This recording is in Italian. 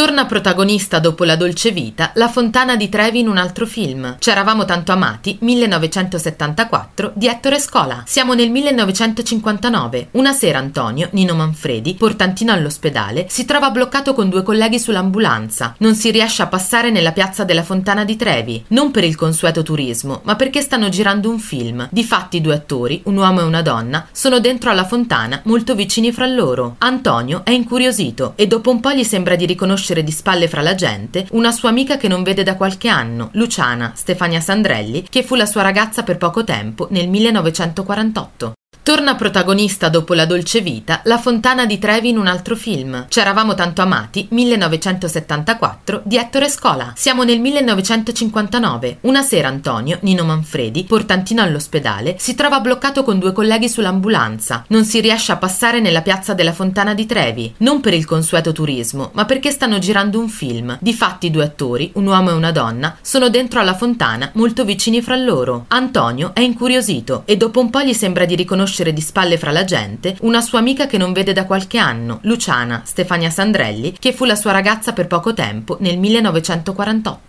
Torna protagonista dopo La dolce vita La Fontana di Trevi in un altro film. C'eravamo tanto amati, 1974, di Ettore Scola. Siamo nel 1959. Una sera Antonio, Nino Manfredi, portantino all'ospedale, si trova bloccato con due colleghi sull'ambulanza. Non si riesce a passare nella piazza della Fontana di Trevi, non per il consueto turismo, ma perché stanno girando un film. Difatti due attori, un uomo e una donna, sono dentro alla fontana, molto vicini fra loro. Antonio è incuriosito e dopo un po' gli sembra di riconoscere riconoscere di spalle fra la gente una sua amica che non vede da qualche anno, Luciana Stefania Sandrelli, che fu la sua ragazza per poco tempo nel 1948. Torna protagonista dopo La dolce vita La Fontana di Trevi in un altro film. C'eravamo tanto amati, 1974, di Ettore Scola. Siamo nel 1959. Una sera Antonio, Nino Manfredi, portantino all'ospedale, si trova bloccato con due colleghi sull'ambulanza. Non si riesce a passare nella piazza della Fontana di Trevi, non per il consueto turismo, ma perché stanno girando un film. Difatti due attori, un uomo e una donna, sono dentro alla fontana, molto vicini fra loro. Antonio è incuriosito e dopo un po' gli sembra di riconoscere riconoscere di spalle fra la gente una sua amica che non vede da qualche anno, Luciana Stefania Sandrelli, che fu la sua ragazza per poco tempo nel 1948.